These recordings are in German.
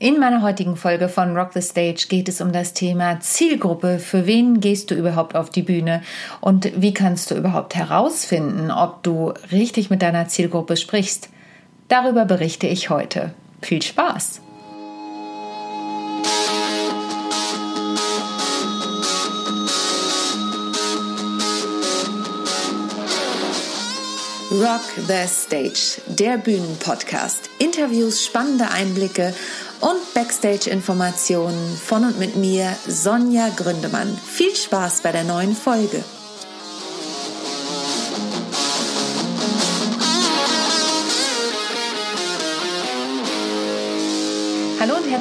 In meiner heutigen Folge von Rock the Stage geht es um das Thema Zielgruppe. Für wen gehst du überhaupt auf die Bühne? Und wie kannst du überhaupt herausfinden, ob du richtig mit deiner Zielgruppe sprichst? Darüber berichte ich heute. Viel Spaß! Rock the Stage, der Bühnenpodcast. Interviews, spannende Einblicke und Backstage-Informationen von und mit mir, Sonja Gründemann. Viel Spaß bei der neuen Folge.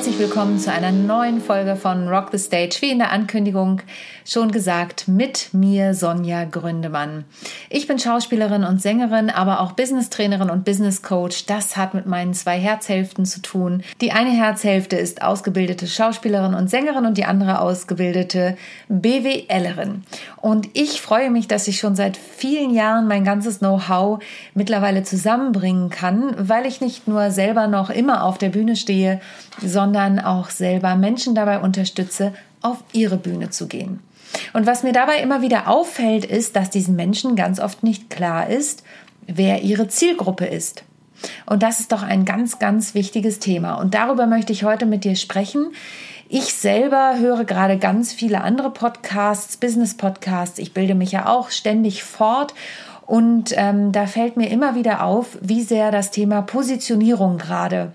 Herzlich willkommen zu einer neuen Folge von Rock the Stage. Wie in der Ankündigung schon gesagt, mit mir Sonja Gründemann. Ich bin Schauspielerin und Sängerin, aber auch Business-Trainerin und Business Coach. Das hat mit meinen zwei Herzhälften zu tun. Die eine Herzhälfte ist ausgebildete Schauspielerin und Sängerin und die andere ausgebildete BWLerin. Und ich freue mich, dass ich schon seit vielen Jahren mein ganzes Know-how mittlerweile zusammenbringen kann, weil ich nicht nur selber noch immer auf der Bühne stehe, sondern auch selber Menschen dabei unterstütze, auf ihre Bühne zu gehen. Und was mir dabei immer wieder auffällt, ist, dass diesen Menschen ganz oft nicht klar ist, wer ihre Zielgruppe ist. Und das ist doch ein ganz, ganz wichtiges Thema. Und darüber möchte ich heute mit dir sprechen. Ich selber höre gerade ganz viele andere Podcasts, Business-Podcasts. Ich bilde mich ja auch ständig fort. Und ähm, da fällt mir immer wieder auf, wie sehr das Thema Positionierung gerade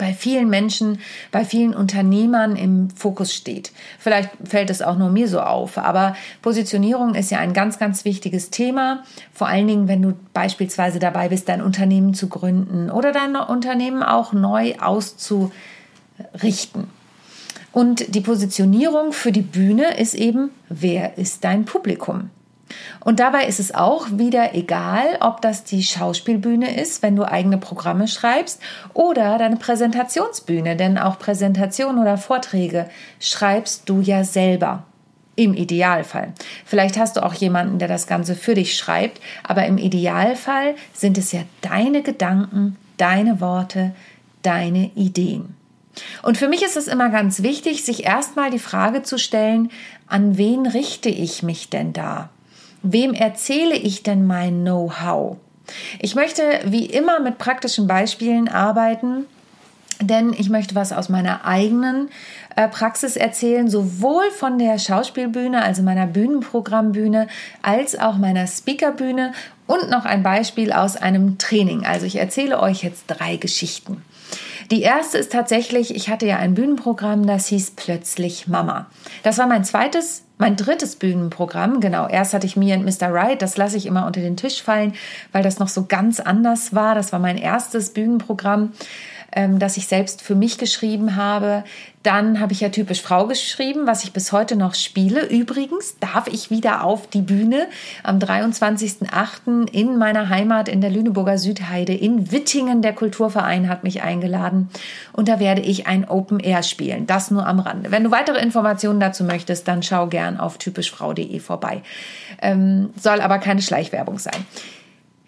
bei vielen Menschen, bei vielen Unternehmern im Fokus steht. Vielleicht fällt es auch nur mir so auf, aber Positionierung ist ja ein ganz, ganz wichtiges Thema. Vor allen Dingen, wenn du beispielsweise dabei bist, dein Unternehmen zu gründen oder dein Unternehmen auch neu auszurichten. Und die Positionierung für die Bühne ist eben, wer ist dein Publikum? Und dabei ist es auch wieder egal, ob das die Schauspielbühne ist, wenn du eigene Programme schreibst, oder deine Präsentationsbühne, denn auch Präsentationen oder Vorträge schreibst du ja selber. Im Idealfall. Vielleicht hast du auch jemanden, der das Ganze für dich schreibt, aber im Idealfall sind es ja deine Gedanken, deine Worte, deine Ideen. Und für mich ist es immer ganz wichtig, sich erstmal die Frage zu stellen, an wen richte ich mich denn da? Wem erzähle ich denn mein Know-how? Ich möchte wie immer mit praktischen Beispielen arbeiten, denn ich möchte was aus meiner eigenen äh, Praxis erzählen, sowohl von der Schauspielbühne, also meiner Bühnenprogrammbühne, als auch meiner Speakerbühne und noch ein Beispiel aus einem Training. Also ich erzähle euch jetzt drei Geschichten. Die erste ist tatsächlich, ich hatte ja ein Bühnenprogramm, das hieß Plötzlich Mama. Das war mein zweites mein drittes Bühnenprogramm, genau, erst hatte ich Me and Mr. Right, das lasse ich immer unter den Tisch fallen, weil das noch so ganz anders war. Das war mein erstes Bühnenprogramm ähm, das ich selbst für mich geschrieben habe. Dann habe ich ja typisch Frau geschrieben, was ich bis heute noch spiele. Übrigens darf ich wieder auf die Bühne am 23.08. in meiner Heimat in der Lüneburger Südheide in Wittingen. Der Kulturverein hat mich eingeladen und da werde ich ein Open Air spielen. Das nur am Rande. Wenn du weitere Informationen dazu möchtest, dann schau gern auf typischfrau.de vorbei. Ähm, soll aber keine Schleichwerbung sein.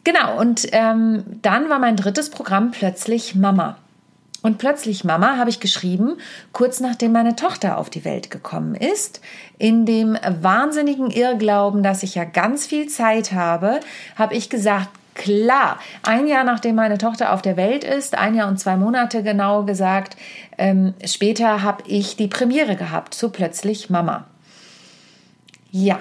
Genau, und ähm, dann war mein drittes Programm plötzlich Mama. Und plötzlich Mama habe ich geschrieben, kurz nachdem meine Tochter auf die Welt gekommen ist, in dem wahnsinnigen Irrglauben, dass ich ja ganz viel Zeit habe, habe ich gesagt, klar, ein Jahr nachdem meine Tochter auf der Welt ist, ein Jahr und zwei Monate genau gesagt, ähm, später habe ich die Premiere gehabt zu plötzlich Mama. Ja,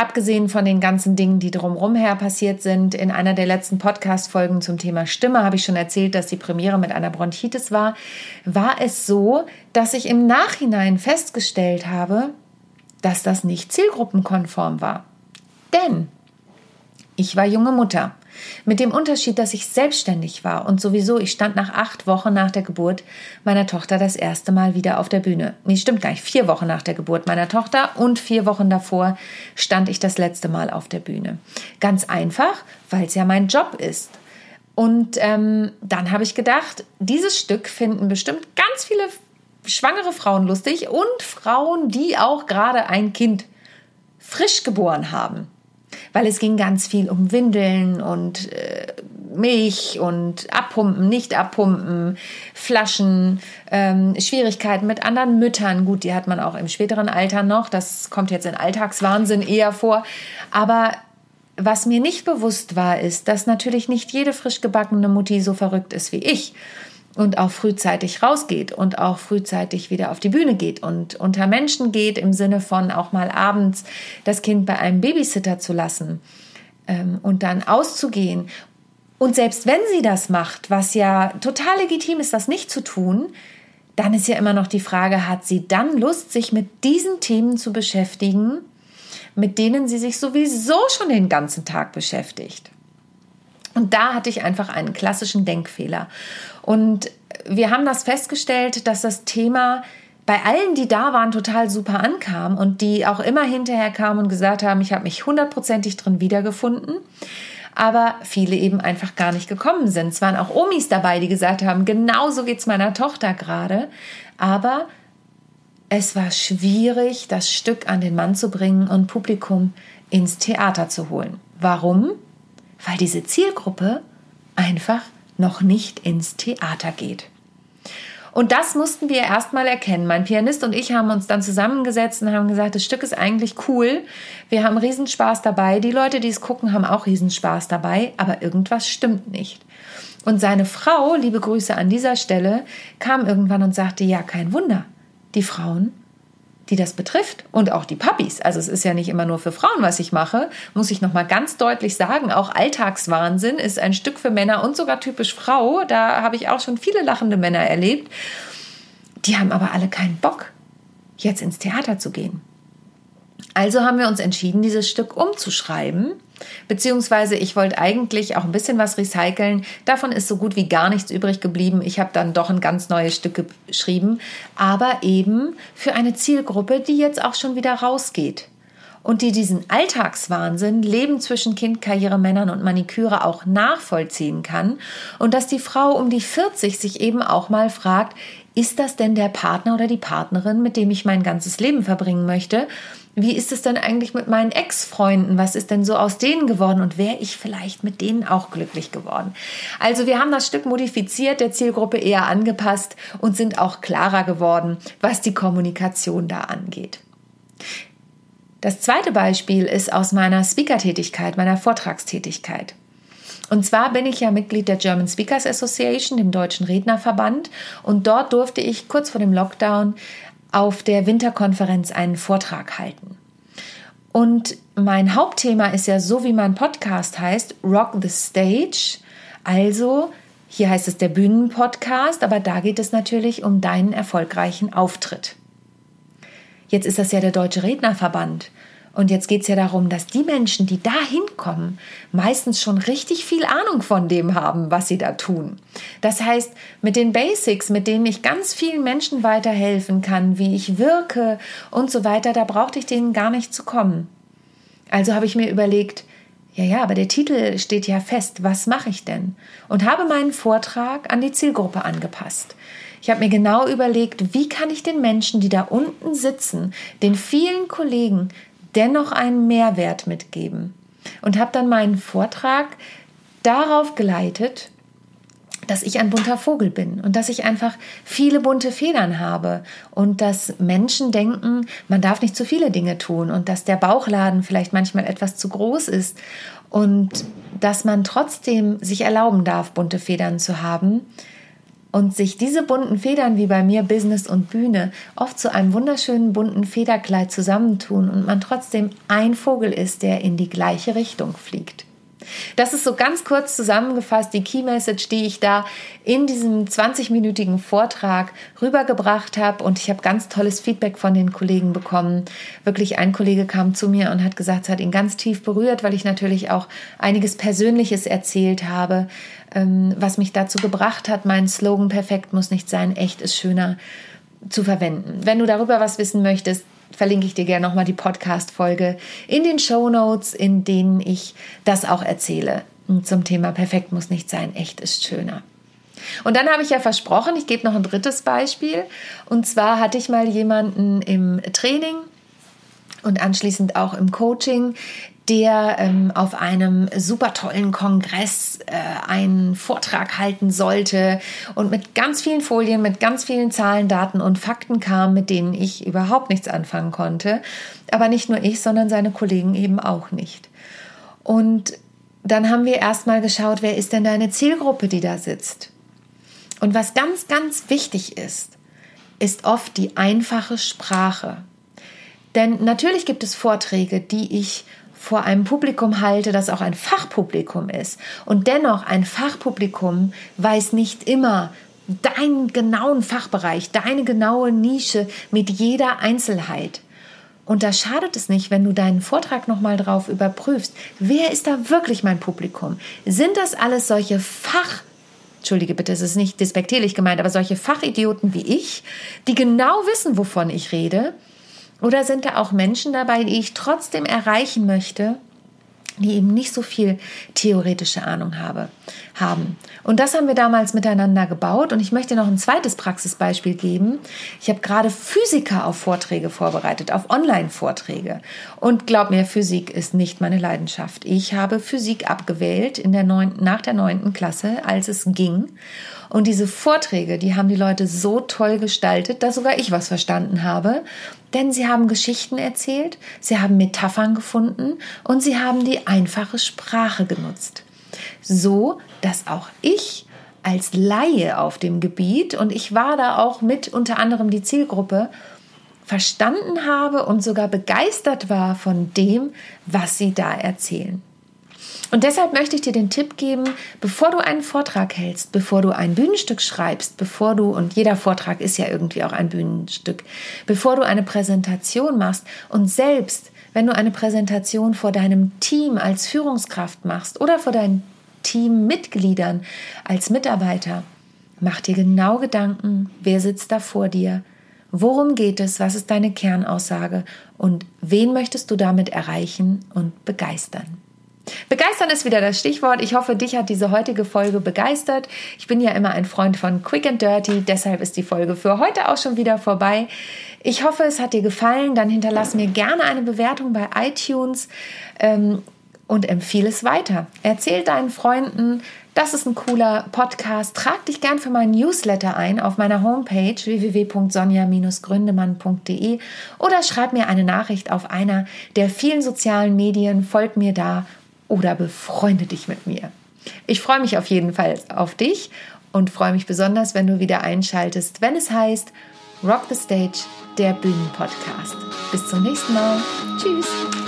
Abgesehen von den ganzen Dingen, die drumherum her passiert sind, in einer der letzten Podcast-Folgen zum Thema Stimme habe ich schon erzählt, dass die Premiere mit einer Bronchitis war, war es so, dass ich im Nachhinein festgestellt habe, dass das nicht zielgruppenkonform war. Denn ich war junge Mutter. Mit dem Unterschied, dass ich selbstständig war und sowieso, ich stand nach acht Wochen nach der Geburt meiner Tochter das erste Mal wieder auf der Bühne. Nee, stimmt gar nicht. Vier Wochen nach der Geburt meiner Tochter und vier Wochen davor stand ich das letzte Mal auf der Bühne. Ganz einfach, weil es ja mein Job ist. Und ähm, dann habe ich gedacht, dieses Stück finden bestimmt ganz viele schwangere Frauen lustig und Frauen, die auch gerade ein Kind frisch geboren haben weil es ging ganz viel um Windeln und äh, Milch und abpumpen, nicht abpumpen, Flaschen, ähm, Schwierigkeiten mit anderen Müttern. Gut, die hat man auch im späteren Alter noch. Das kommt jetzt in Alltagswahnsinn eher vor. Aber was mir nicht bewusst war, ist, dass natürlich nicht jede frisch gebackene Mutti so verrückt ist wie ich und auch frühzeitig rausgeht und auch frühzeitig wieder auf die Bühne geht und unter Menschen geht im Sinne von auch mal abends das Kind bei einem Babysitter zu lassen ähm, und dann auszugehen. Und selbst wenn sie das macht, was ja total legitim ist, das nicht zu tun, dann ist ja immer noch die Frage, hat sie dann Lust, sich mit diesen Themen zu beschäftigen, mit denen sie sich sowieso schon den ganzen Tag beschäftigt? Und da hatte ich einfach einen klassischen Denkfehler. Und wir haben das festgestellt, dass das Thema bei allen, die da waren, total super ankam und die auch immer hinterher kamen und gesagt haben, ich habe mich hundertprozentig drin wiedergefunden. Aber viele eben einfach gar nicht gekommen sind. Es waren auch Omis dabei, die gesagt haben, genau so geht es meiner Tochter gerade. Aber es war schwierig, das Stück an den Mann zu bringen und Publikum ins Theater zu holen. Warum? Weil diese Zielgruppe einfach noch nicht ins Theater geht. Und das mussten wir erstmal erkennen. Mein Pianist und ich haben uns dann zusammengesetzt und haben gesagt, das Stück ist eigentlich cool. Wir haben Riesenspaß dabei. Die Leute, die es gucken, haben auch Riesenspaß dabei. Aber irgendwas stimmt nicht. Und seine Frau, liebe Grüße an dieser Stelle, kam irgendwann und sagte, ja, kein Wunder. Die Frauen die das betrifft und auch die Puppies. Also es ist ja nicht immer nur für Frauen, was ich mache, muss ich noch mal ganz deutlich sagen. Auch Alltagswahnsinn ist ein Stück für Männer und sogar typisch Frau. Da habe ich auch schon viele lachende Männer erlebt. Die haben aber alle keinen Bock, jetzt ins Theater zu gehen. Also haben wir uns entschieden, dieses Stück umzuschreiben Beziehungsweise ich wollte eigentlich auch ein bisschen was recyceln. Davon ist so gut wie gar nichts übrig geblieben. Ich habe dann doch ein ganz neues Stück geschrieben, aber eben für eine Zielgruppe, die jetzt auch schon wieder rausgeht und die diesen Alltagswahnsinn, Leben zwischen Kind, Karriere, Männern und Maniküre auch nachvollziehen kann und dass die Frau um die 40 sich eben auch mal fragt, ist das denn der Partner oder die Partnerin, mit dem ich mein ganzes Leben verbringen möchte? Wie ist es denn eigentlich mit meinen Ex-Freunden? Was ist denn so aus denen geworden? Und wäre ich vielleicht mit denen auch glücklich geworden? Also wir haben das Stück modifiziert, der Zielgruppe eher angepasst und sind auch klarer geworden, was die Kommunikation da angeht. Das zweite Beispiel ist aus meiner Speaker-Tätigkeit, meiner Vortragstätigkeit. Und zwar bin ich ja Mitglied der German Speakers Association, dem deutschen Rednerverband. Und dort durfte ich kurz vor dem Lockdown auf der Winterkonferenz einen Vortrag halten. Und mein Hauptthema ist ja so, wie mein Podcast heißt, Rock the Stage. Also, hier heißt es der Bühnenpodcast, aber da geht es natürlich um deinen erfolgreichen Auftritt. Jetzt ist das ja der Deutsche Rednerverband. Und jetzt geht es ja darum, dass die Menschen, die da hinkommen, meistens schon richtig viel Ahnung von dem haben, was sie da tun. Das heißt, mit den Basics, mit denen ich ganz vielen Menschen weiterhelfen kann, wie ich wirke und so weiter, da brauchte ich denen gar nicht zu kommen. Also habe ich mir überlegt, ja, ja, aber der Titel steht ja fest, was mache ich denn? Und habe meinen Vortrag an die Zielgruppe angepasst. Ich habe mir genau überlegt, wie kann ich den Menschen, die da unten sitzen, den vielen Kollegen dennoch einen Mehrwert mitgeben. Und habe dann meinen Vortrag darauf geleitet, dass ich ein bunter Vogel bin und dass ich einfach viele bunte Federn habe und dass Menschen denken, man darf nicht zu viele Dinge tun und dass der Bauchladen vielleicht manchmal etwas zu groß ist und dass man trotzdem sich erlauben darf, bunte Federn zu haben und sich diese bunten Federn wie bei mir Business und Bühne oft zu einem wunderschönen bunten Federkleid zusammentun und man trotzdem ein Vogel ist, der in die gleiche Richtung fliegt. Das ist so ganz kurz zusammengefasst die Key Message, die ich da in diesem 20-minütigen Vortrag rübergebracht habe. Und ich habe ganz tolles Feedback von den Kollegen bekommen. Wirklich ein Kollege kam zu mir und hat gesagt, es hat ihn ganz tief berührt, weil ich natürlich auch einiges Persönliches erzählt habe, ähm, was mich dazu gebracht hat, meinen Slogan Perfekt muss nicht sein, echt ist schöner zu verwenden. Wenn du darüber was wissen möchtest, verlinke ich dir gerne nochmal die Podcast-Folge in den Show Notes, in denen ich das auch erzähle. Zum Thema Perfekt muss nicht sein, echt ist schöner. Und dann habe ich ja versprochen, ich gebe noch ein drittes Beispiel. Und zwar hatte ich mal jemanden im Training, und anschließend auch im Coaching, der ähm, auf einem super tollen Kongress äh, einen Vortrag halten sollte und mit ganz vielen Folien, mit ganz vielen Zahlen, Daten und Fakten kam, mit denen ich überhaupt nichts anfangen konnte. Aber nicht nur ich, sondern seine Kollegen eben auch nicht. Und dann haben wir erstmal geschaut, wer ist denn deine Zielgruppe, die da sitzt? Und was ganz, ganz wichtig ist, ist oft die einfache Sprache. Denn natürlich gibt es Vorträge, die ich vor einem Publikum halte, das auch ein Fachpublikum ist. Und dennoch, ein Fachpublikum weiß nicht immer deinen genauen Fachbereich, deine genaue Nische mit jeder Einzelheit. Und da schadet es nicht, wenn du deinen Vortrag nochmal drauf überprüfst. Wer ist da wirklich mein Publikum? Sind das alles solche Fach, Entschuldige bitte, es ist nicht despektierlich gemeint, aber solche Fachidioten wie ich, die genau wissen, wovon ich rede? Oder sind da auch Menschen dabei, die ich trotzdem erreichen möchte, die eben nicht so viel theoretische Ahnung habe, haben. Und das haben wir damals miteinander gebaut. Und ich möchte noch ein zweites Praxisbeispiel geben. Ich habe gerade Physiker auf Vorträge vorbereitet, auf Online-Vorträge. Und glaub mir, Physik ist nicht meine Leidenschaft. Ich habe Physik abgewählt in der neunten, nach der neunten Klasse, als es ging. Und diese Vorträge, die haben die Leute so toll gestaltet, dass sogar ich was verstanden habe. Denn sie haben Geschichten erzählt, sie haben Metaphern gefunden und sie haben die einfache Sprache genutzt. So, dass auch ich als Laie auf dem Gebiet, und ich war da auch mit unter anderem die Zielgruppe, verstanden habe und sogar begeistert war von dem, was sie da erzählen. Und deshalb möchte ich dir den Tipp geben, bevor du einen Vortrag hältst, bevor du ein Bühnenstück schreibst, bevor du, und jeder Vortrag ist ja irgendwie auch ein Bühnenstück, bevor du eine Präsentation machst und selbst, wenn du eine Präsentation vor deinem Team als Führungskraft machst oder vor deinen Teammitgliedern als Mitarbeiter, mach dir genau Gedanken, wer sitzt da vor dir, worum geht es, was ist deine Kernaussage und wen möchtest du damit erreichen und begeistern. Begeistern ist wieder das Stichwort. Ich hoffe, dich hat diese heutige Folge begeistert. Ich bin ja immer ein Freund von Quick and Dirty, deshalb ist die Folge für heute auch schon wieder vorbei. Ich hoffe, es hat dir gefallen. Dann hinterlass mir gerne eine Bewertung bei iTunes ähm, und empfehle es weiter. Erzähl deinen Freunden, das ist ein cooler Podcast. Trag dich gern für meinen Newsletter ein auf meiner Homepage www.sonja-gründemann.de oder schreib mir eine Nachricht auf einer der vielen sozialen Medien. Folg mir da oder befreunde dich mit mir. Ich freue mich auf jeden Fall auf dich und freue mich besonders, wenn du wieder einschaltest, wenn es heißt Rock the Stage, der Bühnenpodcast. Bis zum nächsten Mal. Tschüss.